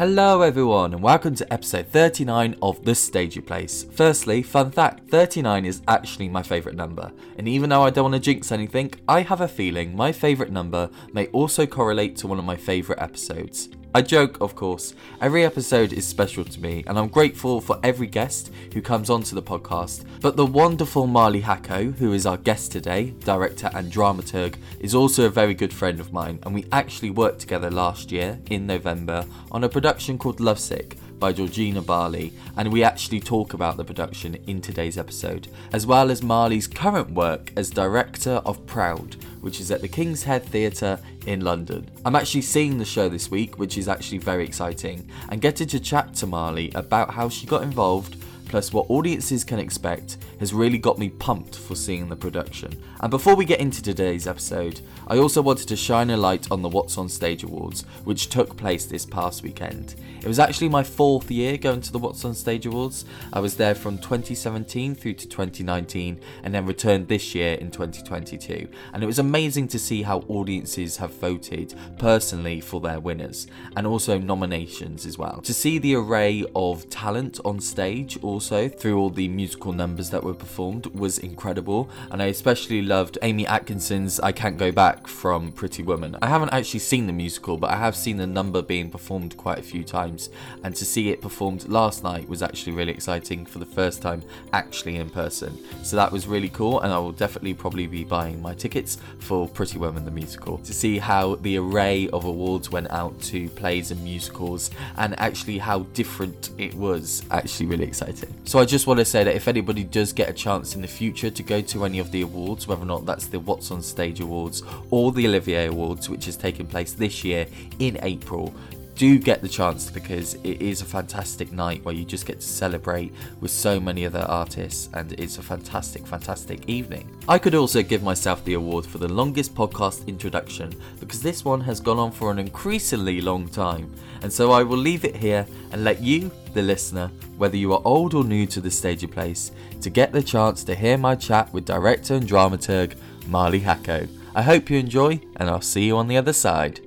Hello, everyone, and welcome to episode 39 of The Stagey Place. Firstly, fun fact 39 is actually my favourite number, and even though I don't want to jinx anything, I have a feeling my favourite number may also correlate to one of my favourite episodes. I joke, of course. Every episode is special to me, and I'm grateful for every guest who comes onto the podcast. But the wonderful Marlie Haco, who is our guest today, director and dramaturg, is also a very good friend of mine, and we actually worked together last year in November on a production called Lovesick by Georgina Barley, and we actually talk about the production in today's episode, as well as Marlie's current work as director of Proud, which is at the King's Head Theatre in London. I'm actually seeing the show this week, which is actually very exciting, and getting to chat to Marlie about how she got involved plus what audiences can expect, has really got me pumped for seeing the production. And before we get into today's episode, I also wanted to shine a light on the What's on Stage Awards, which took place this past weekend. It was actually my fourth year going to the What's on Stage Awards. I was there from 2017 through to 2019 and then returned this year in 2022. And it was amazing to see how audiences have voted personally for their winners and also nominations as well. To see the array of talent on stage also through all the musical numbers that were performed was incredible, and I especially loved Aimie Atkinson's I Can't Go Back from Pretty Woman. I haven't actually seen the musical, but I have seen the number being performed quite a few times, and to see it performed last night was actually really exciting for the first time actually in person. So that was really cool, and I will definitely probably be buying my tickets for Pretty Woman the musical to see how the array of awards went out to plays and musicals, and actually how different it was. Actually, really exciting. So I just want to say that if anybody does get a chance in the future to go to any of the awards, whether or not that's the What's on Stage Awards or the Olivier Awards, which is taking place this year in April, do get the chance because it is a fantastic night where you just get to celebrate with so many other artists and it's a fantastic, fantastic evening. I could also give myself the award for the longest podcast introduction because this one has gone on for an increasingly long time. And so I will leave it here and let you, the listener, whether you are old or new to the stage Stagey Place, to get the chance to hear my chat with director and dramaturg Marlie Haco. I hope you enjoy, and I'll see you on the other side.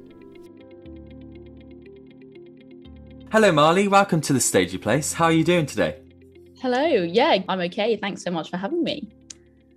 Hello, Marlie. Welcome to the Stagey Place. How are you doing today? Hello. Yeah, I'm okay. Thanks so much for having me.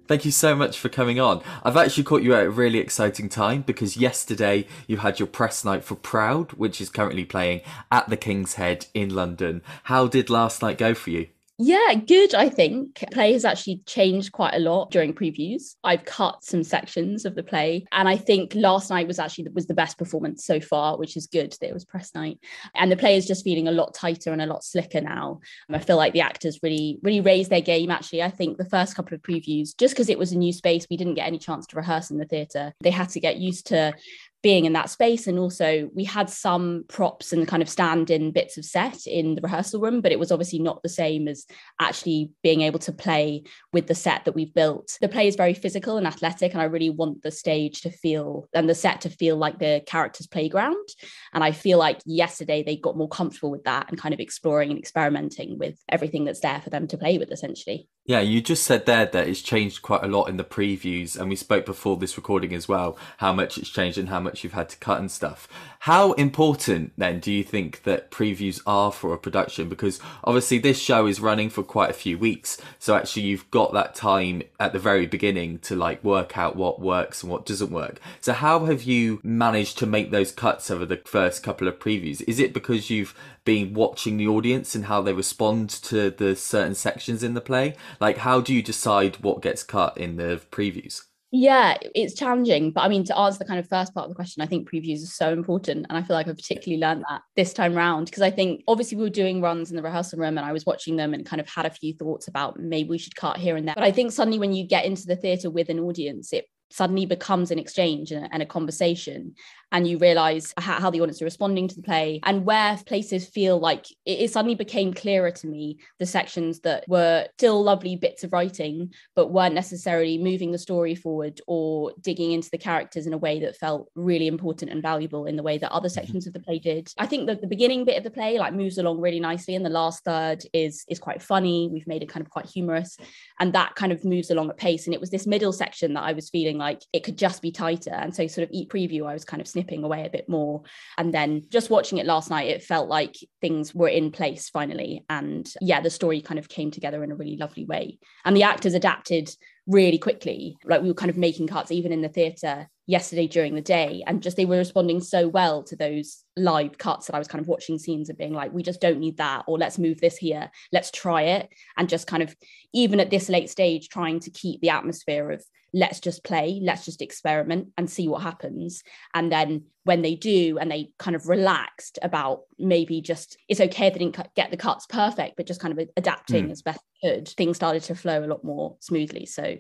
Thank you so much for coming on. I've actually caught you at a really exciting time because yesterday you had your press night for Proud, which is currently playing at the King's Head in London. How did last night go for you? Yeah, good, I think. Play has actually changed quite a lot during previews. I've cut some sections of the play. And I think last night was actually was the best performance so far, which is good that it was press night. And the play is just feeling a lot tighter and a lot slicker now. I feel like the actors really, really raised their game, actually. I think the first couple of previews, just because it was a new space, we didn't get any chance to rehearse in the theatre. They had to get used to being in that space. And also, we had some props and kind of stand in bits of set in the rehearsal room, but it was obviously not the same as actually being able to play with the set that we've built. The play is very physical and athletic, and I really want the stage to feel and the set to feel like the character's playground. And I feel like yesterday they got more comfortable with that and kind of exploring and experimenting with everything that's there for them to play with, essentially. Yeah, you just said there that it's changed quite a lot in the previews, and we spoke before this recording as well how much it's changed and how much you've had to cut and stuff. How important then do you think that previews are for a production? Because obviously this show is running for quite a few weeks, so actually you've got that time at the very beginning to like work out what works and what doesn't work. So how have you managed to make those cuts over the first couple of previews? Is it because you've been watching the audience and how they respond to the certain sections in the play? Like, how do you decide what gets cut in the previews? Yeah, it's challenging. But I mean, to answer the kind of first part of the question, I think previews are so important. And I feel like I've particularly learned that this time round because I think obviously we were doing runs in the rehearsal room and I was watching them and kind of had a few thoughts about maybe we should cut here and there. But I think suddenly when you get into the theatre with an audience, it suddenly becomes an exchange and a, and a conversation and you realize how, how, the audience are responding to the play and where places feel like it, it, suddenly became clearer to me the sections that were still lovely bits of writing but weren't necessarily moving the story forward or digging into the characters in a way that felt really important and valuable in the way that other mm-hmm. sections of the play did. I think that the beginning bit of the play like moves along really nicely and the last third is is quite funny. We've made it kind of quite humorous and that kind of moves along at pace. And it was this middle section that i was feeling like it could just be tighter. And so sort of eat preview i was kind of snipping away a bit more. And then just watching it last night, it felt like things were in place finally. And yeah, the story kind of came together in a really lovely way. And the actors adapted really quickly. Like we were kind of making cuts even in the theatre yesterday during the day. And just they were responding so well to those live cuts that I was kind of watching scenes and being like, we just don't need that, or let's move this here, let's try it. And just kind of, even at this late stage, trying to keep the atmosphere of let's just play, let's just experiment and see what happens. And then when they do, and they kind of relaxed about maybe just it's okay if they didn't get the cuts perfect, but just kind of adapting mm. as best could, things started to flow a lot more smoothly. So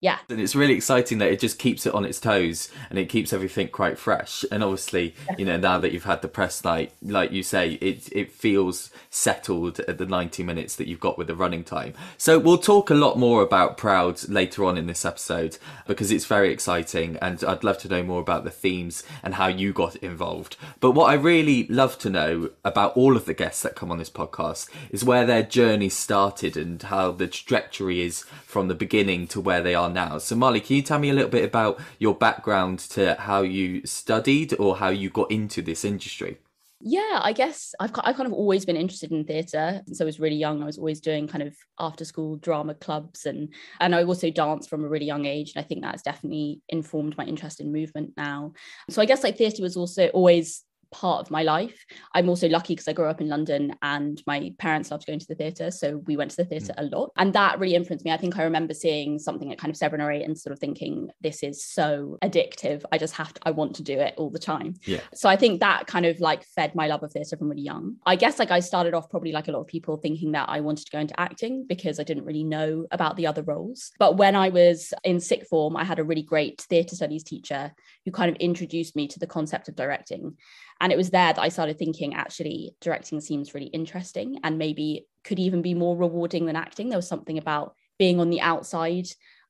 yeah. And it's really exciting that it just keeps it on its toes and it keeps everything quite fresh. And obviously you know now that you've had the press night like you say it it feels settled at the 90 minutes that you've got with the running time. So we'll talk a lot more about proud later on in this episode because it's very exciting and i'd love to know more about the themes and how you got involved. But what i really love to know about all of the guests that come on this podcast is where their journey started and how the trajectory is from the beginning to where they are now. So, Marlie, can you tell me a little bit about your background to how you studied or how you got into this industry? Yeah, I guess I've, I've kind of always been interested in theatre since I was really young. I was always doing kind of after school drama clubs and and I also danced from a really young age. And I think that's definitely informed my interest in movement now. So I guess like theatre was also always part of my life. I'm also lucky because I grew up in London and my parents loved going to the theatre. So we went to the theatre mm. a lot. And that really influenced me. I think I remember seeing something at kind of seven or eight and sort of thinking, this is so addictive. I just have to, I want to do it all the time. Yeah. So I think that kind of like fed my love of theatre from really young. I guess like I started off probably like a lot of people thinking that I wanted to go into acting because I didn't really know about the other roles. But when I was in sixth form, I had a really great theatre studies teacher who kind of introduced me to the concept of directing. And it was there that I started thinking actually directing seems really interesting and maybe could even be more rewarding than acting. There was something about being on the outside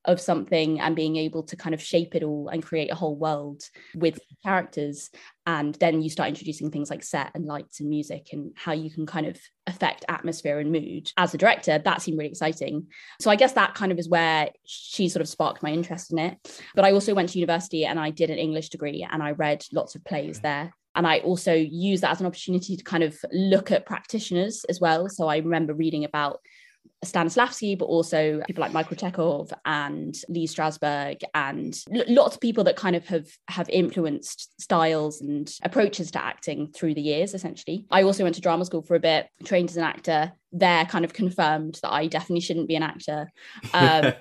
of something and being able to kind of shape it all and create a whole world with characters. And then you start introducing things like set and lights and music and how you can kind of affect atmosphere and mood. As a director that seemed really exciting. So i guess that kind of is where she sort of sparked my interest in it. But i also went to university and i did an english degree and i read lots of plays mm. there and I also use that as an opportunity to kind of look at practitioners as well. So I remember reading about Stanislavski, but also people like Michael Chekhov and Lee Strasberg and l- lots of people that kind of have have influenced styles and approaches to acting through the years. Essentially, I also went to drama school for a bit, trained as an actor, there kind of confirmed that I definitely shouldn't be an actor. Um,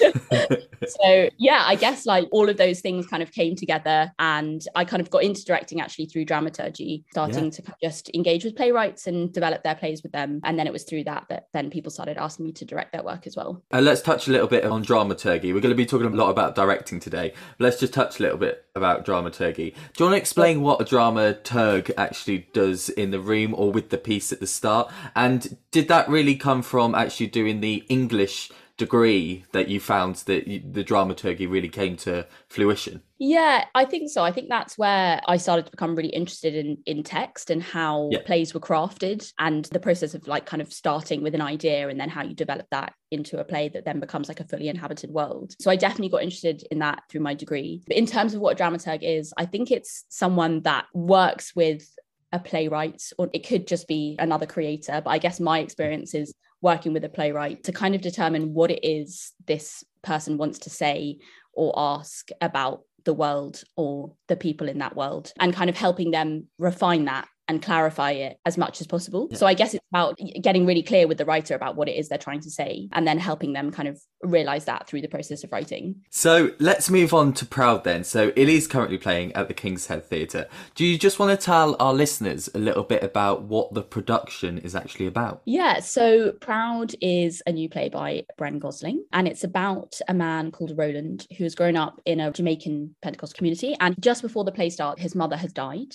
so yeah, I guess like all of those things kind of came together, and I kind of got into directing actually through dramaturgy, starting yeah. to just engage with playwrights and develop their plays with them, and then it was through that that then people started asking me to direct their work as well. Uh, let's touch a little bit on dramaturgy. We're going to be talking a lot about directing today. Let's just touch a little bit about dramaturgy. Do you want to explain what a dramaturg actually does in the room or with the piece at the start? And did that really come from actually doing the English degree that you found that you, the dramaturgy really came to fruition? Yeah, I think so. I think that's where I started to become really interested in in text and how yeah. plays were crafted and the process of like kind of starting with an idea and then how you develop that into a play that then becomes like a fully inhabited world. So I definitely got interested in that through my degree. But in terms of what a dramaturg is, I think it's someone that works with a playwright, or it could just be another creator. But I guess my experience is working with a playwright to kind of determine what it is this person wants to say or ask about the world or the people in that world and kind of helping them refine that and clarify it as much as possible. Yeah. So I guess it's about getting really clear with the writer about what it is they're trying to say and then helping them kind of realize that through the process of writing. So let's move on to Proud then. So it is currently playing at the King's Head Theatre. Do you just want to tell our listeners a little bit about what the production is actually about? Yeah, so Proud is a new play by Bren Gosling and it's about a man called Roland who has grown up in a Jamaican Pentecost community and just before the play starts his mother has died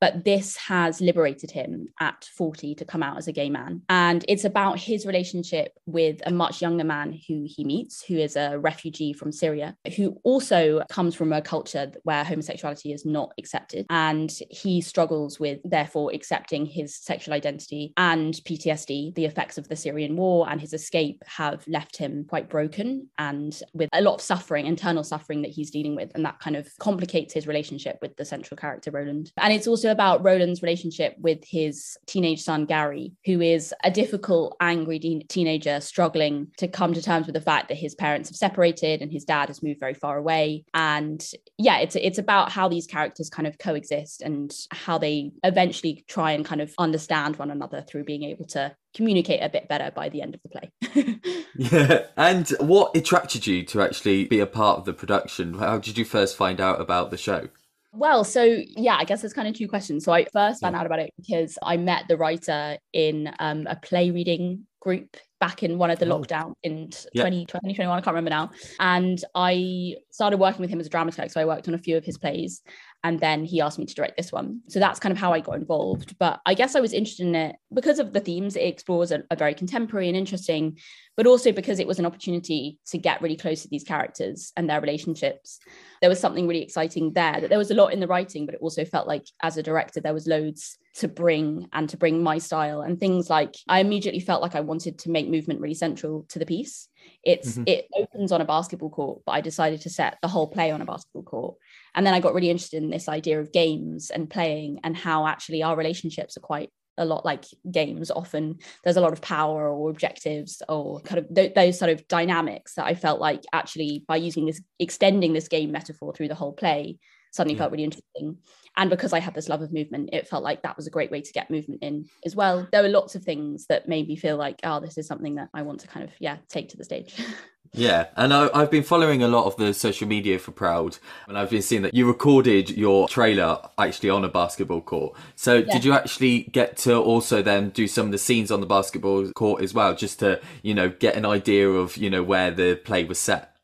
but this has liberated him at 40 to come out as a gay man. And it's about his relationship with a much younger man who he meets, who is a refugee from Syria, who also comes from a culture where homosexuality is not accepted. And he struggles with, therefore, accepting his sexual identity and PTSD. The effects of the Syrian war and his escape have left him quite broken and with a lot of suffering, internal suffering that he's dealing with. And that kind of complicates his relationship with the central character, Roland. And it's also about Roland's relationship with his teenage son, Gary, who is a difficult, angry de- teenager struggling to come to terms with the fact that his parents have separated and his dad has moved very far away. And yeah, it's, it's about how these characters kind of coexist and how they eventually try and kind of understand one another through being able to communicate a bit better by the end of the play. yeah. And what attracted you to actually be a part of the production? How did you first find out about the show? Well, so yeah, I guess there's kind of two questions. So I first found out about it because I met the writer in um, a play reading group back in one of the oh. lockdown in yeah. 20, 2021, I can't remember now. And I started working with him as a dramaturg. So I worked on a few of his plays and then he asked me to direct this one. So that's kind of how I got involved. But I guess I was interested in it because of the themes it explores are, are very contemporary and interesting, but also because it was an opportunity to get really close to these characters and their relationships. There was something really exciting there. That there was a lot in the writing, but it also felt like as a director there was loads to bring and to bring my style and things like I immediately felt like I wanted to make movement really central to the piece. It's mm-hmm. it opens on a basketball court, but I decided to set the whole play on a basketball court. And then I got really interested in this idea of games and playing and how actually our relationships are quite a lot like games often there's a lot of power or objectives or kind of th- those sort of dynamics that i felt like actually by using this extending this game metaphor through the whole play suddenly yeah. felt really interesting and because i had this love of movement it felt like that was a great way to get movement in as well there were lots of things that made me feel like oh this is something that i want to kind of yeah take to the stage Yeah, and I, have been following a lot of the social media for Proud, and I've been seeing that you recorded your trailer actually on a basketball court. So, yeah. did you actually get to also then do some of the scenes on the basketball court as well, just to you know get an idea of you know where the play was set?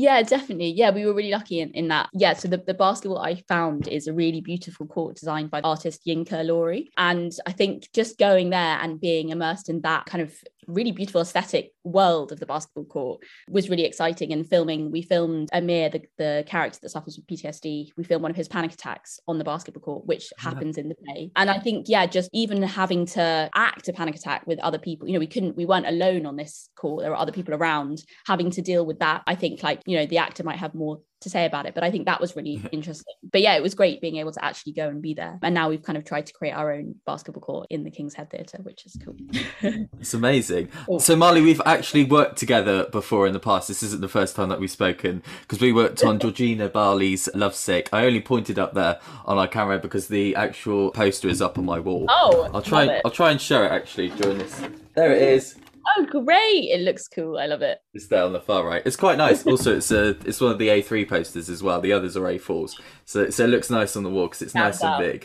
Yeah, definitely. Yeah, we were really lucky in, in that. Yeah, so the, the basketball I found is a really beautiful court designed by artist Yinka Ilori. And I think just going there and being immersed in that kind of really beautiful aesthetic world of the basketball court was really exciting. And filming, we filmed Amir, the, the character that suffers with PTSD. We filmed one of his panic attacks on the basketball court, which yeah. happens in the play. And I think, yeah, just even having to act a panic attack with other people, you know, we couldn't, we weren't alone on this court. There were other people around having to deal with that. I think like, you know, the actor might have more to say about it but i think that was really mm-hmm. interesting but yeah it was great being able to actually go and be there and now we've kind of tried to create our own basketball court in the king's head theatre which is cool it's amazing so marlie we've actually worked together before in the past. This isn't the first time that we've spoken because we worked on georgina barley's lovesick. I only pointed up there on our camera because the actual poster is up on my wall. Oh i'll try and, i'll try and show it actually during this. There it is Oh, great! It looks cool. I love it. It's there on the far right. It's quite nice. also, it's a it's one of the A3 posters as well. The others are A4s, so so it looks nice on the wall because it's nice and big.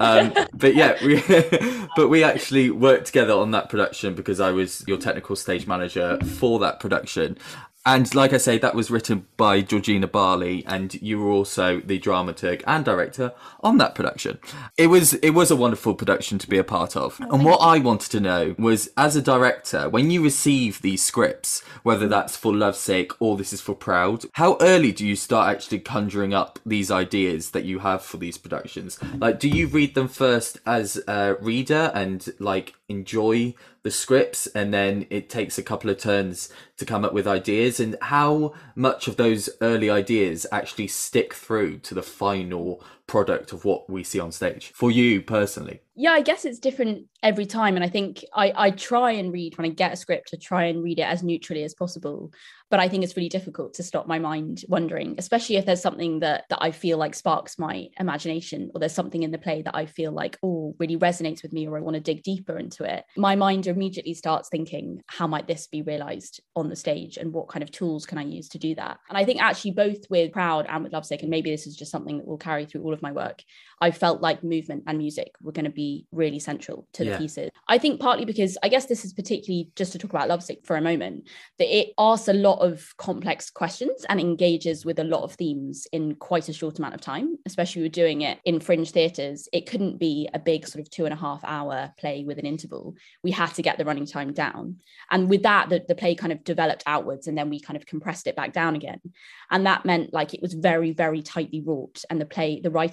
Um, but yeah, we but we actually worked together on that production because I was your technical stage manager for that production, and like I say, that was written by Georgina Barley, and you were also the dramaturg and director on that production. It was it was a wonderful production to be a part of. Oh, and what I wanted to know was, as a director, when you receive these scripts, whether that's for Lovesick or this is for Proud, how early do you start actually conjuring up these ideas that you have for these productions? Like, do you read them first as a reader and like enjoy the scripts and then it takes a couple of turns to come up with ideas. And how much of those early ideas actually stick through to the final product of what we see on stage for you personally? Yeah i guess it's different every time and i think i i try and read when i get a script to try and read it as neutrally as possible but i think it's really difficult to stop my mind wondering especially if there's something that that i feel like sparks my imagination or there's something in the play that i feel like oh really resonates with me or i want to dig deeper into it. My mind immediately starts thinking how might this be realized on the stage and what kind of tools can i use to do that? And i think actually both with proud and with lovesick and maybe this is just something that will carry through all of my work i felt like movement and music were going to be really central to yeah. the pieces i think partly because i guess this is particularly just to talk about lovesick for a moment that it asks a lot lot of complex questions and engages with a lot of themes in quite a short amount of time, especially we're doing it in fringe theatres. It couldn't be a big sort of two and a half hour play with an interval. We had to get the running time down. And with that, the, the play kind of developed outwards and then we kind of compressed it back down again. And that meant like it was very, very tightly wrought. And the play, the writing,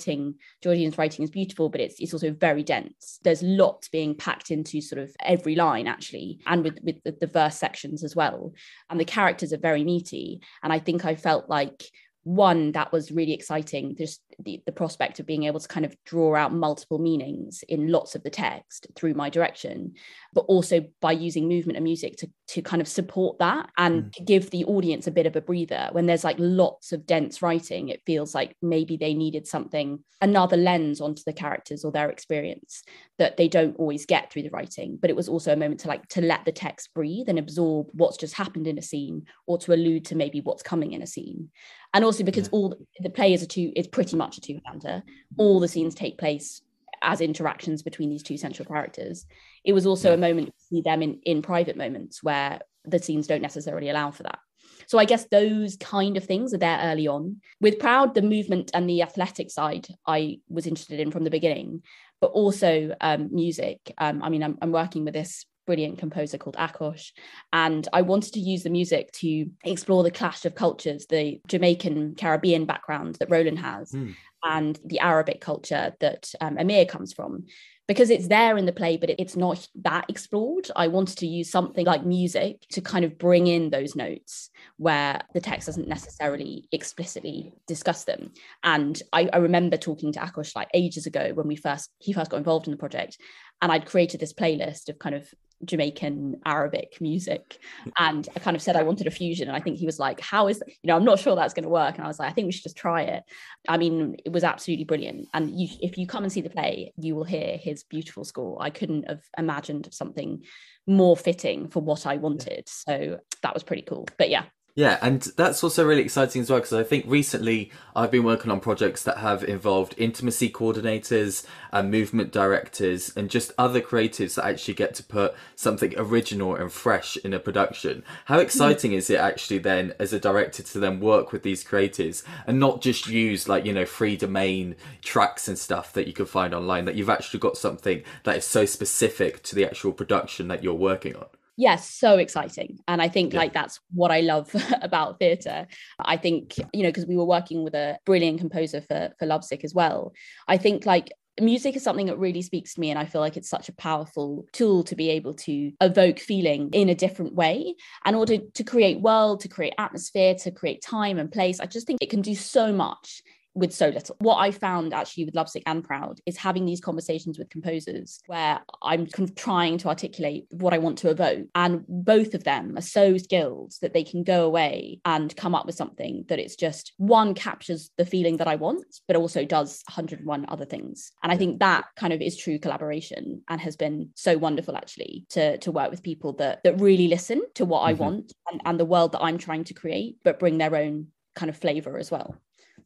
Georgina's writing is beautiful, but it's, it's also very dense. There's lots being packed into sort of every line actually, and with, with the, the verse sections as well. And the characters are very meaty. And I think I felt like one that was really exciting just the, the prospect of being able to kind of draw out multiple meanings in lots of the text through my direction but also by using movement and music to, to kind of support that and mm. to give the audience a bit of a breather when there's like lots of dense writing it feels like maybe they needed something another lens onto the characters or their experience that they don't always get through the writing but it was also a moment to like to let the text breathe and absorb what's just happened in a scene or to allude to maybe what's coming in a scene and also because yeah. all the, the players are two is pretty much a two-hander all the scenes take place as interactions between these two central characters it was also yeah. a moment to see them in in private moments where the scenes don't necessarily allow for that so I guess those kind of things are there early on. With Proud, the movement and the athletic side I was interested in from the beginning, but also um, music. Um, I mean, I'm, I'm, working with this brilliant composer called Akos. And I wanted to use the music to explore the clash of cultures, the Jamaican Caribbean background that Roland has, mm. and the Arabic culture that um, Amir comes from because it's there in the play, but it's not that explored. I wanted to use something like music to kind of bring in those notes where the text doesn't necessarily explicitly discuss them. And I, I remember talking to Akos like ages ago when we first he first got involved in the project, and I'd created this playlist of kind of Jamaican Arabic music. And I kind of said I wanted a fusion. And I think he was like, How is, you know, I'm not sure that's going to work. And I was like, I think we should just try it. I mean, it was absolutely brilliant. And you, if you come and see the play, you will hear his beautiful score. I couldn't have imagined something more fitting for what I wanted. So that was pretty cool. But yeah, yeah, and that's also really exciting as well because I think recently I've been working on projects that have involved intimacy coordinators and movement directors and just other creatives that actually get to put something original and fresh in a production. How exciting mm. is it actually then as a director to then work with these creatives and not just use like, you know, free domain tracks and stuff that you can find online, that you've actually got something that is so specific to the actual production that you're working on? Yes so exciting. And i think yeah. like that's what i love about theatre. I think you know because we were working with a brilliant composer for for lovesick as well. I think like music is something that really speaks to me and i feel like it's such a powerful tool to be able to evoke feeling in a different way. In order to create world to create atmosphere to create time and place i just think it can do so much with so little. What I found actually with Lovesick and Proud is having these conversations with composers where I'm kind of trying to articulate what I want to evoke. And both of them are so skilled that they can go away and come up with something that it's just one captures the feeling that I want, but also does 101 other things. And I think that kind of is true collaboration and has been so wonderful actually to, to work with people that that really listen to what mm-hmm. I want and, and the world that I'm trying to create, but bring their own kind of flavor as well.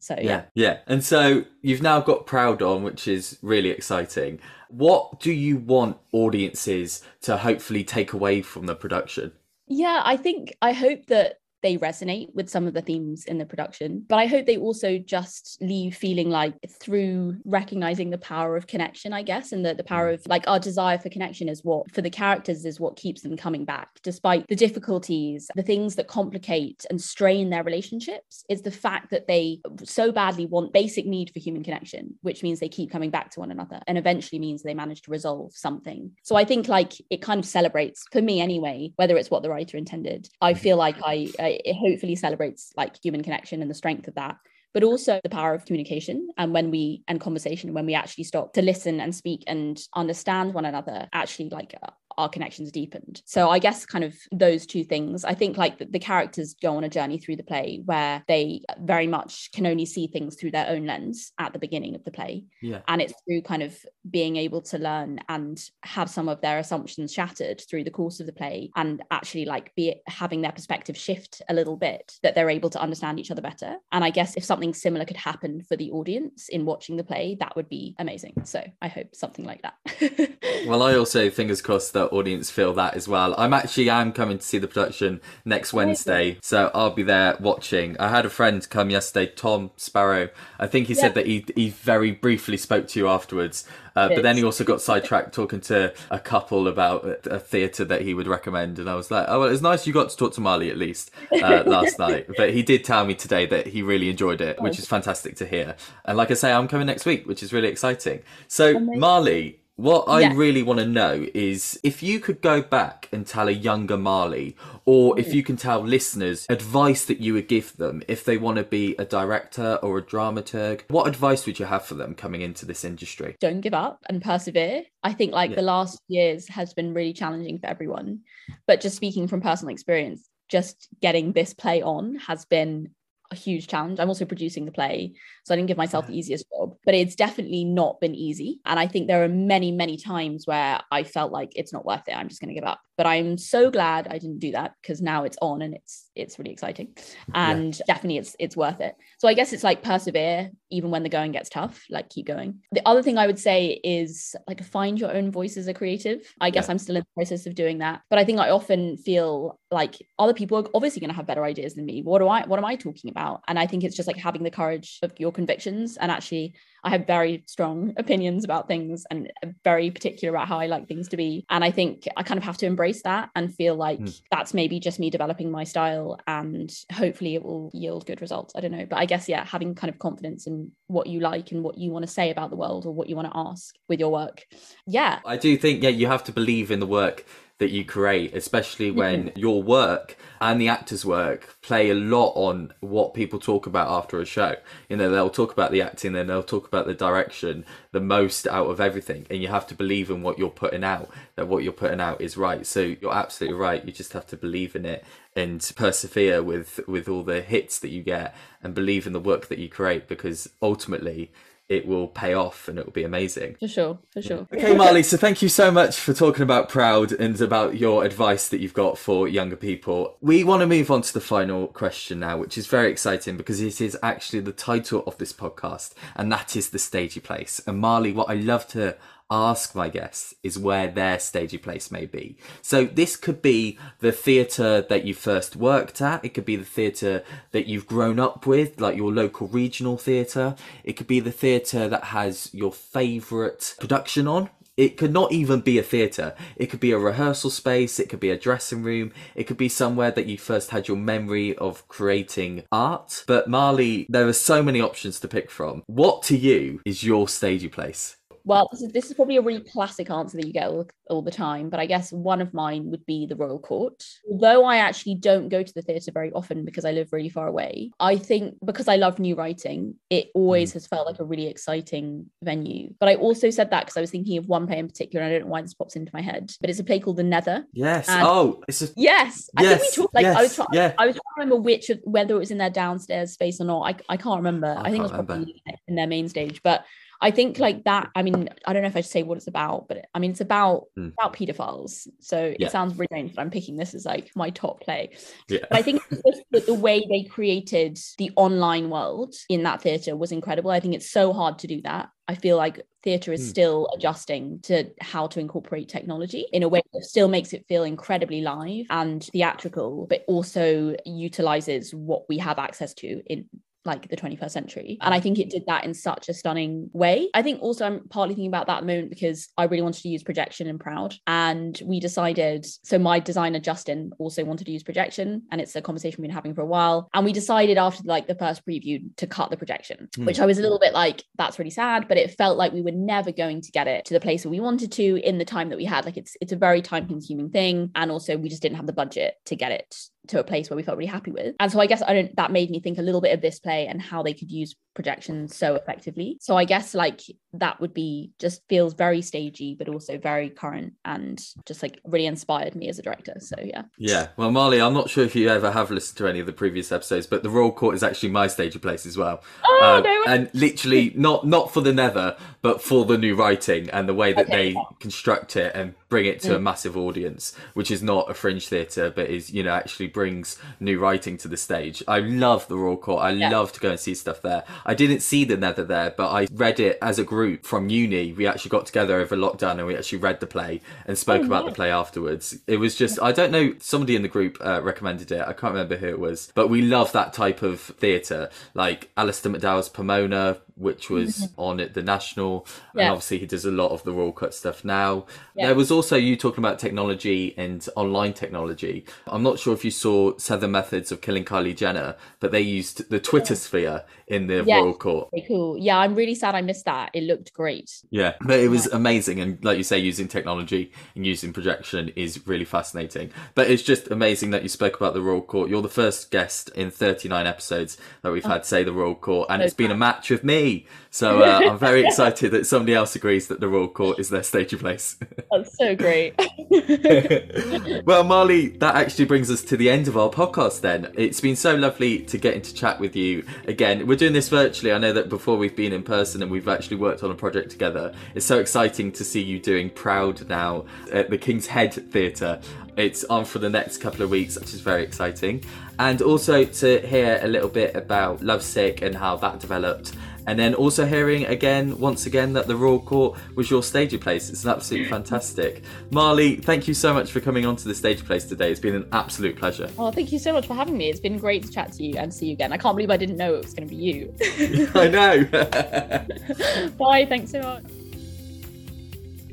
So yeah. yeah. Yeah. And so you've now got Proud on, which is really exciting. What do you want audiences to hopefully take away from the production? Yeah, I think I hope that they resonate with some of the themes in the production. But I hope they also just leave feeling like through recognizing the power of connection, I guess, and that the power mm. of like our desire for connection is what for the characters is what keeps them coming back, despite the difficulties, the things that complicate and strain their relationships, is the fact that they so badly want basic need for human connection, which means they keep coming back to one another and eventually means they manage to resolve something. So I think like it kind of celebrates, for me anyway, whether it's what the writer intended. I feel like I, I it hopefully celebrates like human connection and the strength of that but also the power of communication and when we and conversation when we actually stop to listen and speak and understand one another actually like our connections deepened. So I guess kind of those two things. I think like the, the, characters go on a journey through the play where they very much can only see things through their own lens at the beginning of the play. Yeah. And it's through kind of being able to learn and have some of their assumptions shattered through the course of the play and actually like be having their perspective shift a little bit that they're able to understand each other better and i guess if something similar could happen for the audience in watching the play that would be amazing so i hope something like that well i also fingers crossed the audience feel that as well i'm actually I'm coming to see the production next wednesday so i'll be there watching i had a friend come yesterday tom sparrow i think he yeah. said that he, he very briefly spoke to you afterwards uh, but then he also got sidetracked talking to a couple about a theatre that he would recommend, and I was like, "Oh well, it's nice you got to talk to Marlie at least uh, last night." But he did tell me today that he really enjoyed it, which is fantastic to hear. And like I say, I'm coming next week, which is really exciting. So Amazing. Marlie, what I yeah. really want to know is if you could go back and tell a younger Marlie, or if you can tell listeners advice that you would give them if they want to be a director or a dramaturg, what advice would you have for them coming into this industry? Don't give up and persevere. I think like yeah. the last years has been really challenging for everyone. But just speaking from personal experience, just getting this play on has been a huge challenge. I'm also producing the play, so I didn't give myself the easiest job, but it's definitely not been easy. And I think there are many, many times where I felt like it's not worth it. I'm just going to give up. But I'm so glad I didn't do that because now it's on and it's it's really exciting, and yeah. definitely it's it's worth it. So I guess it's like persevere even when the going gets tough. Like keep going. The other thing I would say is like find your own voice as a creative. I guess yeah. I'm still in the process of doing that, but I think I often feel like other people are obviously going to have better ideas than me. What do I what am I talking about? And I think it's just like having the courage of your convictions and actually I have very strong opinions about things and very particular about how I like things to be. And I think I kind of have to embrace that and feel like mm. that's maybe just me developing my style and hopefully it will yield good results. I don't know. But I guess, yeah, having kind of confidence in what you like and what you want to say about the world or what you want to ask with your work. Yeah. I do think, yeah, you have to believe in the work that you create, especially when mm-hmm. your work and the actor's work play a lot on what people talk about after a show. You know, they'll talk about the acting, then they'll talk about the direction, the most out of everything. And you have to believe in what you're putting out, that what you're putting out is right. So you're absolutely right. You just have to believe in it and persevere with with all the hits that you get and believe in the work that you create because ultimately it will pay off and it will be amazing. For sure, for sure. Okay, Marlie, so thank you so much for talking about Proud and about your advice that you've got for younger people. We want to move on to the final question now, which is very exciting because it is actually the title of this podcast, and that is The Stagey Place. And Marlie, what I love to ask my guests is where their stagey place may be. So this could be the theatre that you first worked at. It could be the theatre that you've grown up with, like your local regional theatre. It could be the theatre that has your favourite production on. It could not even be a theatre. It could be a rehearsal space. It could be a dressing room. It could be somewhere that you first had your memory of creating art. But Marlie, there are so many options to pick from. What to you is your stagey place? Well, this is, this is probably a really classic answer that you get all, all the time, but I guess one of mine would be the Royal Court. Although I actually don't go to the theatre very often because I live really far away, I think because I love new writing, it always mm. has felt like a really exciting venue. But I also said that because I was thinking of one play in particular, and I don't know why this pops into my head, but it's a play called The Nether. Yes. And oh, it's a... yes. I yes. think we talked like yes. I was trying. Yeah. I was trying to remember which whether it was in their downstairs space or not. I, I can't remember. I, I think it was remember. probably in their main stage, but I think like that. I mean, I don't know if I should say what it's about, but I mean, it's about mm. about pedophiles. So yeah. it sounds really strange, but I'm picking this as like my top play. Yeah. But I think that the way they created the online world in that theatre was incredible. I think it's so hard to do that. I feel like theatre is mm. still adjusting to how to incorporate technology in a way that still makes it feel incredibly live and theatrical, but also utilizes what we have access to in like the 21st century. And I think it did that in such a stunning way. I think also I'm partly thinking about that at the moment because I really wanted to use projection in Proud. And we decided, so my designer Justin also wanted to use projection. And it's a conversation we've been having for a while. And we decided after like the first preview to cut the projection, mm. which I was a little bit like, that's really sad, but it felt like we were never going to get it to the place that we wanted to in the time that we had. Like it's it's a very time consuming thing. And also we just didn't have the budget to get it to a place where we felt really happy with. And so I guess I don't that made me think a little bit of this play and how they could use projections so effectively. So I guess like that would be just feels very stagey, but also very current and just like really inspired me as a director. So yeah. Yeah. Well, Marlie, I'm not sure if you ever have listened to any of the previous episodes, but the Royal Court is actually my stagey place as well. Oh, um, no. And literally not not for the Nether, but for the new writing and the way that okay, they construct it and bring it to mm. a massive audience, which is not a fringe theatre, but is you know actually brings new writing to the stage. I love the Royal Court. I yeah. love to go and see stuff there. I didn't see the Nether there, but I read it as a group from uni. We actually got together over lockdown and we actually read the play and spoke oh, about the play afterwards. It was just I don't know. Somebody in the group uh, recommended it. I can't remember who it was, but we love that type of theatre, like Alistair McDowall's Pomona, which was mm-hmm. on at the National, yeah. and obviously he does a lot of the Royal Court stuff now. Yeah. There was also you talking about technology and online technology. I'm not sure if you saw Seven Methods of Killing Kylie Jenner, but they used the Twitter sphere in the. Royal Court. Cool. Yeah, I'm really sad I missed that. It looked great. Yeah, but it was amazing, and like you say, using technology and using projection is really fascinating. But it's just amazing that you spoke about the Royal Court. You're the first guest in 39 episodes that we've oh. had say the Royal Court, and so it's been a match with me so uh, I'm very excited that somebody else agrees that the Royal Court is their stagey place. That's so great. well, Marlie, that actually brings us to the end of our podcast then. It's been so lovely to get into chat with you again. We're doing this virtually. I know that before we've been in person and we've actually worked on a project together. It's so exciting to see you doing Proud now at the King's Head Theatre. It's on for the next couple of weeks, which is very exciting. And also to hear a little bit about Lovesick and how that developed and then also hearing again, once again, that the Royal Court was your stage place. It's absolutely fantastic. Marlie, thank you so much for coming onto the stage place today. It's been an absolute pleasure. Oh, thank you so much for having me. It's been great to chat to you and see you again. I can't believe I didn't know it was going to be you. I know. Bye. Thanks so much.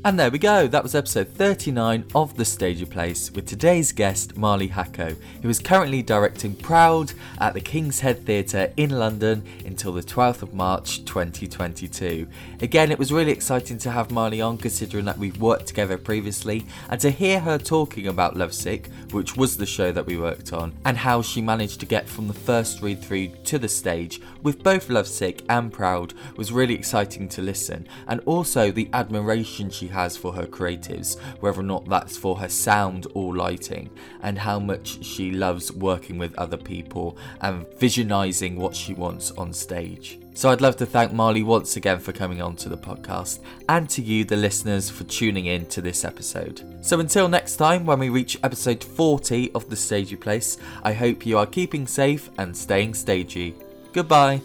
And there we go, that was episode 39 of The Stagey Place with today's guest Marlie Haco, who is currently directing Proud at the King's Head Theatre in London until the 12th of March 2022. Again, it was really exciting to have Marlie on considering that we've worked together previously and to hear her talking about Lovesick, which was the show that we worked on, and how she managed to get from the first read through to the stage with both Lovesick and Proud was really exciting to listen, and also the admiration she has for her creatives, whether or not that's for her sound or lighting, and how much she loves working with other people and visionizing what she wants on stage. So I'd love to thank Marlie once again for coming on to the podcast, and to you, the listeners, for tuning in to this episode. So until next time, when we reach episode 40 of The Stagey Place, I hope you are keeping safe and staying stagey. Goodbye.